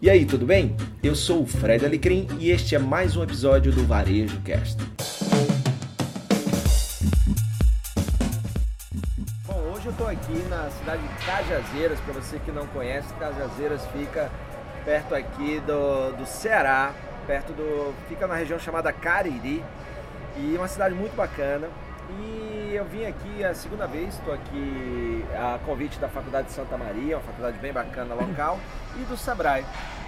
E aí, tudo bem? Eu sou o Fred Alecrim e este é mais um episódio do Varejo Cast. Bom, hoje eu estou aqui na cidade de Cajazeiras, para você que não conhece, Cajazeiras fica perto aqui do, do Ceará, perto do. fica na região chamada Cariri, e é uma cidade muito bacana. E eu vim aqui a segunda vez, estou aqui a convite da Faculdade de Santa Maria, uma faculdade bem bacana local, e do Sebrae.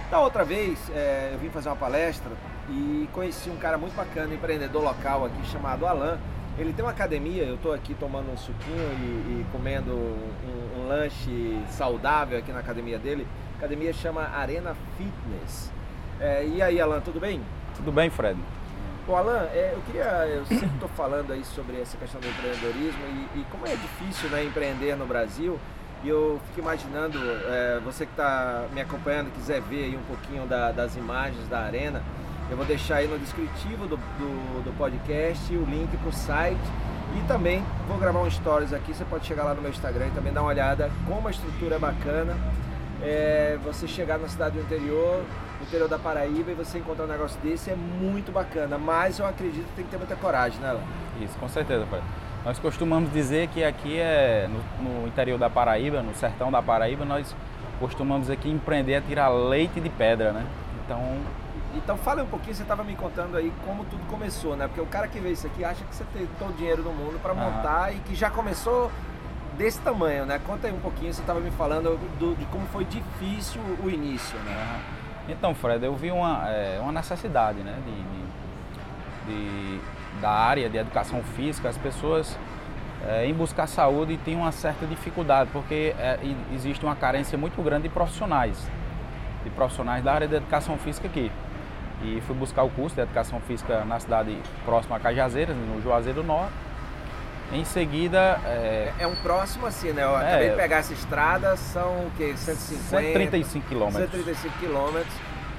Da outra vez, é, eu vim fazer uma palestra e conheci um cara muito bacana, empreendedor local aqui, chamado Alan. Ele tem uma academia, eu estou aqui tomando um suquinho e, e comendo um, um, lanche saudável aqui na academia dele. A academia chama Arena Fitness. É, e aí, Alan, tudo bem? Tudo bem, Fred. Bom, Alan, é, eu queria, eu sempre estou falando aí sobre essa questão do empreendedorismo e, e, como é difícil né, empreender no Brasil. E eu fico imaginando, é, você que está me acompanhando, quiser ver aí um pouquinho da, das imagens da arena, eu vou deixar aí no descritivo do, do, do podcast o link para o site e também vou gravar um stories aqui, você pode chegar lá no meu Instagram e também dar uma olhada como a estrutura é bacana. É, você chegar na cidade do interior, no interior da Paraíba e você encontrar um negócio desse é muito bacana, mas eu acredito que tem que ter muita coragem, né, Léo? Isso, com certeza, pai. Nós costumamos dizer que aqui é no, no, interior da Paraíba, no sertão da Paraíba, nós costumamos aqui empreender a tirar leite de pedra, né? Então. Então fala um pouquinho, você estava me contando aí como tudo começou, né? Porque o cara que vê isso aqui acha que você tem todo o dinheiro do mundo para montar e que já começou desse tamanho, né? Conta aí um pouquinho, você estava me falando do, de como foi difícil o início, né? Então, Fred, eu vi uma, é, uma necessidade, né? De, de, de, da área de educação física, as pessoas é, em buscar saúde têm uma certa dificuldade, porque é, existe uma carência muito grande de profissionais, de profissionais da área de educação física aqui. E fui buscar o curso de educação física na cidade próxima a Cajazeiras, no Juazeiro do Norte em seguida. É, é um próximo assim, né? Eu é, acabei de pegar essa estrada, são o quê? 150? 135 quilômetros. 135 quilômetros,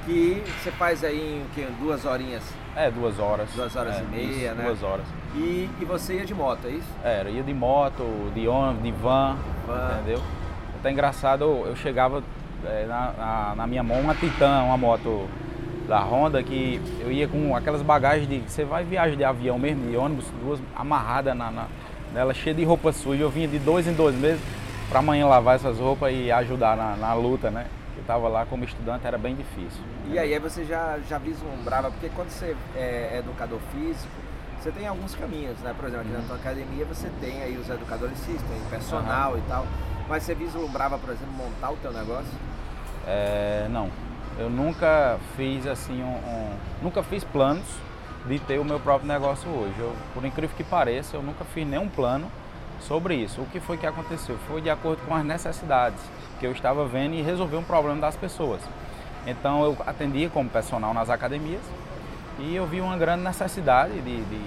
que você faz aí em duas horinhas? É, duas horas. Duas horas é, e meia, isso, né? Duas horas. E, e você ia de moto, é isso? Era, ia de moto, de ônibus, de van, van. entendeu? Até engraçado, eu chegava é, na, na, na, minha mão uma Titan, uma moto da Honda, que eu ia com aquelas bagagens de. Você vai viajar de avião mesmo, de ônibus, duas amarradas na, na ela cheia de roupa suja. Eu vinha de dois em dois meses para amanhã lavar essas roupas e ajudar na, na luta, né? Eu estava lá como estudante, era bem difícil. E aí você já, já vislumbrava, porque quando você é educador físico, você tem alguns caminhos, né? Por exemplo, aqui uhum. na tua academia você tem aí os educadores físicos, tem personal uhum. e tal. Mas você vislumbrava, por exemplo, montar o teu negócio? É, não. Eu nunca fiz assim um, um, nunca fiz planos de ter o meu próprio negócio hoje. Eu, por incrível que pareça, eu nunca fiz nenhum plano sobre isso. O que foi que aconteceu? Foi de acordo com as necessidades que eu estava vendo e resolver um problema das pessoas. Então eu atendia como personal nas academias e eu vi uma grande necessidade de, de,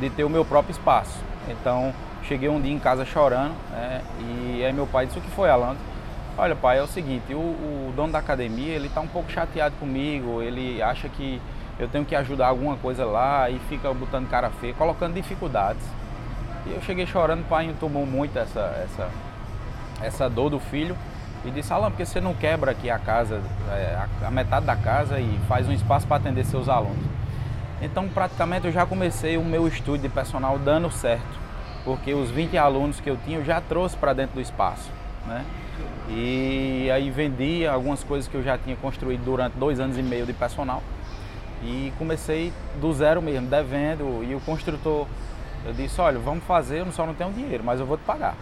de ter o meu próprio espaço. Então cheguei um dia em casa chorando né, e aí meu pai disse o que foi, Alan? Olha pai, é o seguinte, o, o dono da academia ele está um pouco chateado comigo, ele acha que eu tenho que ajudar alguma coisa lá e fica botando cara feia, colocando dificuldades. E eu cheguei chorando, o pai tomou muito essa, essa, essa dor do filho e disse, Alan, por que você não quebra aqui a casa, é, a, a metade da casa e faz um espaço para atender seus alunos? Então praticamente eu já comecei o meu estudo de personal dando certo, porque os 20 alunos que eu tinha eu já trouxe para dentro do espaço. Né? E aí vendi algumas coisas que eu já tinha construído durante dois anos e meio de personal e comecei do zero mesmo, devendo. E o construtor, eu disse, olha, vamos fazer, eu só não tenho dinheiro, mas eu vou te pagar.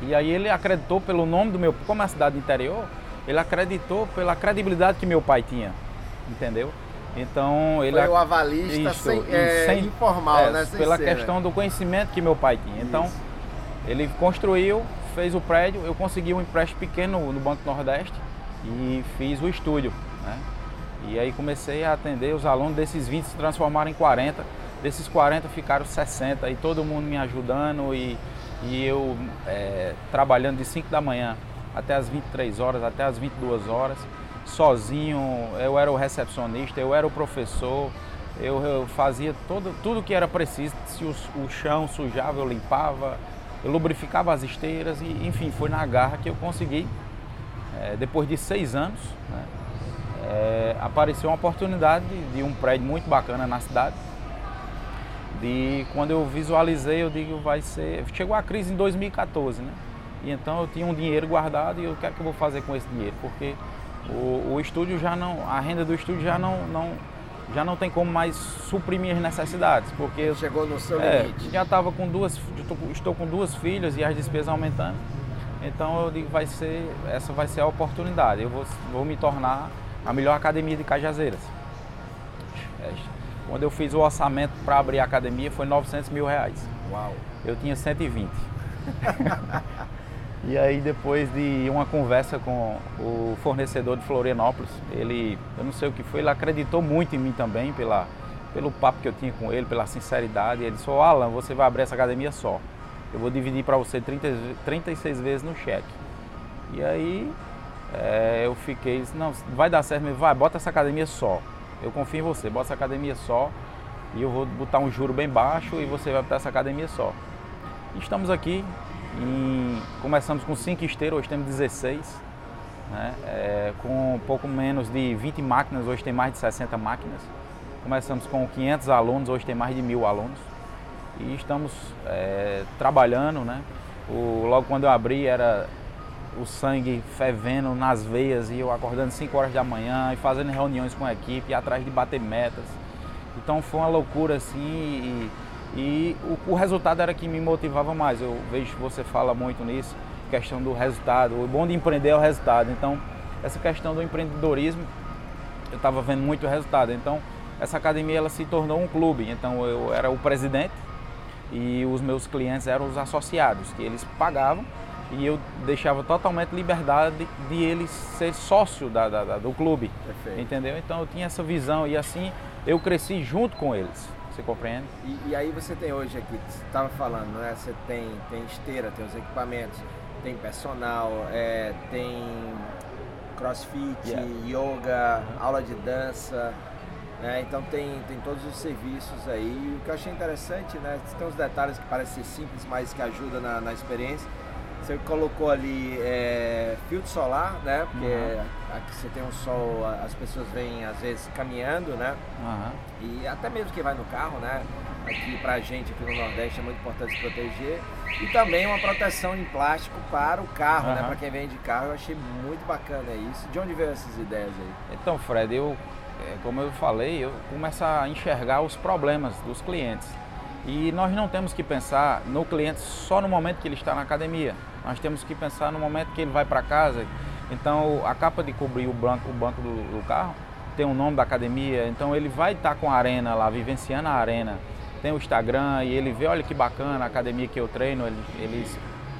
E aí ele acreditou pelo nome do meu, como é a cidade interior, ele acreditou pela credibilidade que meu pai tinha, entendeu? Então ele foi o avalista isso, sem, é, sem, informal, é, né? Sem pela ser, questão né? do conhecimento que meu pai tinha. Então isso. ele construiu, fez o prédio, eu consegui um empréstimo pequeno no Banco Nordeste e fiz o estúdio, né? E aí comecei a atender os alunos, desses 20 se transformaram em 40, desses 40 ficaram 60 e todo mundo me ajudando e, e eu é, trabalhando de 5 da manhã até as 23 horas, até as 22 horas, sozinho, eu era o recepcionista, eu era o professor, eu, eu fazia todo, tudo que era preciso, se o, o chão sujava eu limpava, eu lubrificava as esteiras e enfim, foi na garra que eu consegui é, depois de seis anos, né, é, apareceu uma oportunidade de, de um prédio muito bacana na cidade. De quando eu visualizei, eu digo, vai ser. Chegou a crise em 2014, né? E então eu tinha um dinheiro guardado e eu, o que é que eu vou fazer com esse dinheiro? Porque o, o estúdio já não. A renda do estúdio já não, não, já não tem como mais suprimir as necessidades. Porque Chegou no seu é, limite. já estava com duas. Estou, estou com duas filhas e as despesas aumentando. Então eu digo, vai ser, essa vai ser a oportunidade. Eu vou, vou me tornar a melhor academia de Cajazeiras. É, Quando eu fiz o orçamento para abrir a academia foi 900 mil reais. Uau. Eu tinha 120. e aí depois de uma conversa com o fornecedor de Florianópolis, ele, eu não sei o que foi, ele acreditou muito em mim também pela, pelo papo que eu tinha com ele, pela sinceridade. Ele disse, "Ô, Alan, você vai abrir essa academia só. Eu vou dividir para você 30, 36 vezes no cheque. E aí é, eu fiquei, não, vai dar certo, vai, bota essa academia só. Eu confio em você, bota essa academia só e eu vou botar um juro bem baixo e você vai botar essa academia só. Estamos aqui, em- começamos com 5 esteiras, hoje temos 16, né? É, com pouco menos de 20 máquinas, hoje tem mais de 60 máquinas. Começamos com 500 alunos, hoje tem mais de mil alunos. E estamos é, trabalhando, né? O, logo quando eu abri era o sangue fervendo nas veias e eu acordando 5 horas da manhã e fazendo reuniões com a equipe, e atrás de bater metas. Então foi uma loucura assim e, e o, o resultado era que me motivava mais. Eu vejo que você fala muito nisso, questão do resultado. O bom de empreender é o resultado. Então essa questão do empreendedorismo eu estava vendo muito resultado. Então essa academia ela se tornou um clube. Então eu era o presidente e os meus clientes eram os associados, que eles pagavam e eu deixava totalmente liberdade de, eles ser sócio da, da- da- do clube. Perfeito. Entendeu? Então eu tinha essa visão e assim eu cresci junto com eles. Você compreende? E, e aí você tem hoje aqui, você estava falando, né? Você tem, tem esteira, tem os equipamentos, tem personal, é, tem crossfit, Yeah. yoga, aula de dança, né? Então tem, tem todos os serviços aí. E o que eu achei interessante, né? Tem uns detalhes que parecem simples, mas que ajudam na, na experiência. Você colocou ali é, filtro solar, né? Porque Uhum. aqui você tem um sol, as pessoas vêm às vezes caminhando, né? Aham. E até mesmo quem vai no carro, né? Aqui pra gente aqui no Nordeste é muito importante se proteger. E também uma proteção em plástico para o carro, né? Aham. Para quem vem de carro, eu achei muito bacana isso. De onde veio essas ideias aí? Então, Fred, eu, é, como eu falei, eu começo a enxergar os problemas dos clientes. E nós não temos que pensar no cliente só no momento que ele está na academia. Nós temos que pensar no momento que ele vai para casa. Então, a capa de cobrir o banco, o banco do, do carro tem o nome da academia. Então, ele vai estar com a arena lá, vivenciando a arena. Tem o Instagram e ele vê, olha que bacana a academia que eu treino. Ele, ele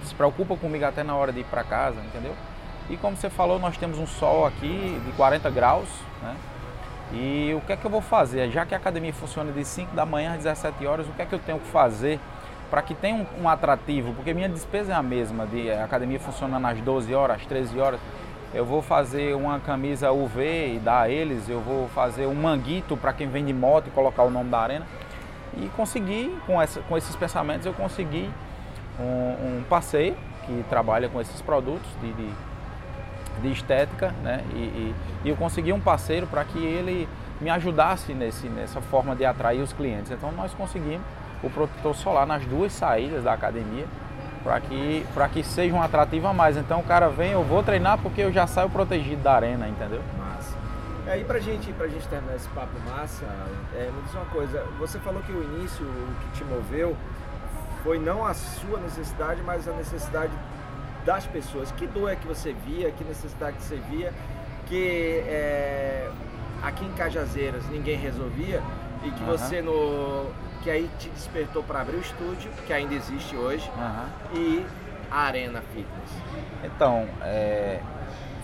se preocupa comigo até na hora de ir para casa, entendeu? E como você falou, nós temos um sol aqui de 40 graus, né? E o que é que eu vou fazer? Já que a academia funciona de 5 da manhã às 17 horas, o que é que eu tenho que fazer para que tenha um, um atrativo? Porque minha despesa é a mesma, de a academia funcionando às 12 horas, às 13 horas. Eu vou fazer uma camisa UV e dar a eles, eu vou fazer um manguito para quem vem de moto e colocar o nome da arena. E consegui, com, essa, com esses pensamentos, eu consegui um, um que trabalha com esses produtos de, de de estética, né? E, e- e eu consegui um parceiro para que ele me ajudasse nesse, nessa forma de atrair os clientes. Então nós conseguimos o protetor solar nas duas saídas da academia para que, que seja um atrativo a mais. Então o cara vem, eu vou treinar porque eu já saio protegido da arena, entendeu? Massa. E aí pra gente, pra gente terminar esse papo massa, é, me diz uma coisa, você falou que o início, o que te moveu, foi não a sua necessidade, mas a necessidade das pessoas. Que dor é que você via, que necessidade que você via, que é, aqui em Cajazeiras ninguém resolvia e que Aham. você no. que aí te despertou para abrir o estúdio, que ainda existe hoje, Aham. e a Arena Fitness. Então, é,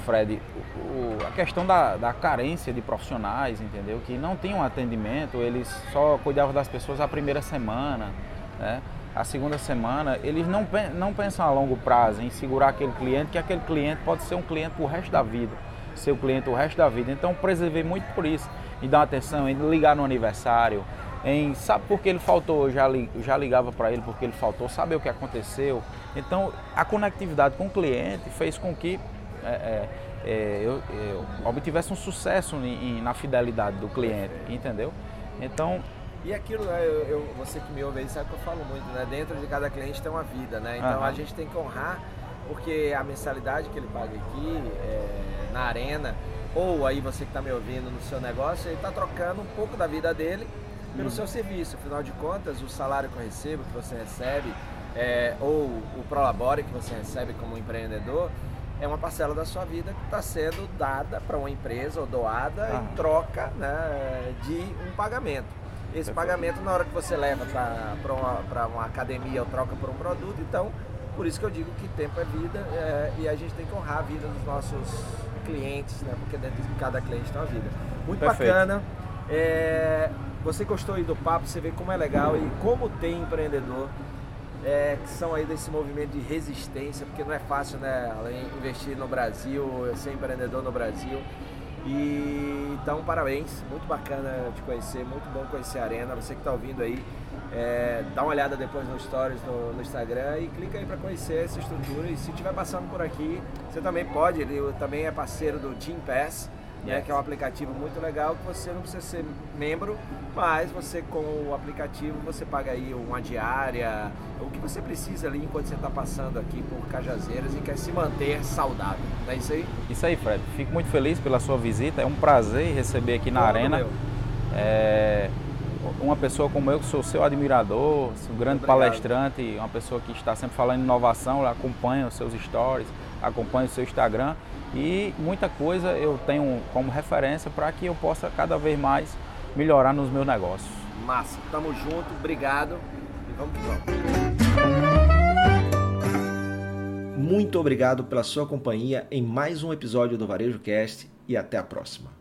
Fred, o- o- a questão da, da carência de profissionais, entendeu? Que não tinham atendimento, eles só cuidavam das pessoas a primeira semana, né? A segunda semana, eles não, não pensam a longo prazo em segurar aquele cliente, que aquele cliente pode ser um cliente pro resto da vida, ser o cliente o resto da vida. Então, preservei muito por isso, em dar atenção, em ligar no aniversário, em sabe por que ele faltou, eu já, li- já ligava para ele porque ele faltou, saber o que aconteceu. Então, a conectividade com o cliente fez com que é, é, é, eu, eu, obtivesse um sucesso em, em, na fidelidade do cliente, entendeu? Então e aquilo, né, eu, eu, você que me ouve aí sabe que eu falo muito, né? Dentro de cada cliente tem uma vida, né? Então uhum. a gente tem que honrar, porque a mensalidade que ele paga aqui é, na arena, ou aí você que está me ouvindo no seu negócio, ele está trocando um pouco da vida dele pelo uhum. seu serviço. Afinal de contas, o salário que eu recebo, que você recebe, é, ou o Prolabore que você recebe como empreendedor, é uma parcela da sua vida que está sendo dada para uma empresa ou doada em troca né, de um pagamento. Esse pagamento na hora que você leva para uma, uma academia ou troca por um produto, então por isso que eu digo que tempo é vida é, e a gente tem que honrar a vida dos nossos clientes, né? Porque dentro de cada cliente tem uma vida. Muito Perfeito. bacana. É, você gostou aí do papo, você vê como é legal e como tem empreendedor é, que são aí desse movimento de resistência, porque não é fácil, né? Além investir no Brasil, ser empreendedor no Brasil. E então, parabéns, muito bacana te conhecer, muito bom conhecer a Arena. Você que está ouvindo aí, é, dá uma olhada depois nos stories no, no Instagram e clica aí para conhecer essa estrutura. E se estiver passando por aqui, você também pode, ele também é parceiro do Team Pass né, que é um aplicativo muito legal que você não precisa ser membro, mas você com o aplicativo você paga aí uma diária, o que você precisa ali enquanto você está passando aqui por Cajazeiras e quer se manter saudável. Não é isso aí? Isso aí, Fred. Fico muito feliz pela sua visita. É um prazer receber aqui na Arena. É uma pessoa como eu, que sou seu admirador, um grande Obrigado. palestrante, uma pessoa que está sempre falando em inovação, acompanha os seus stories, acompanha o seu Instagram e muita coisa eu tenho como referência para que eu possa cada vez mais melhorar nos meus negócios. Massa, tamo junto, obrigado e vamos que vamos. Muito obrigado pela sua companhia em mais um episódio do Varejo Cast e até a próxima.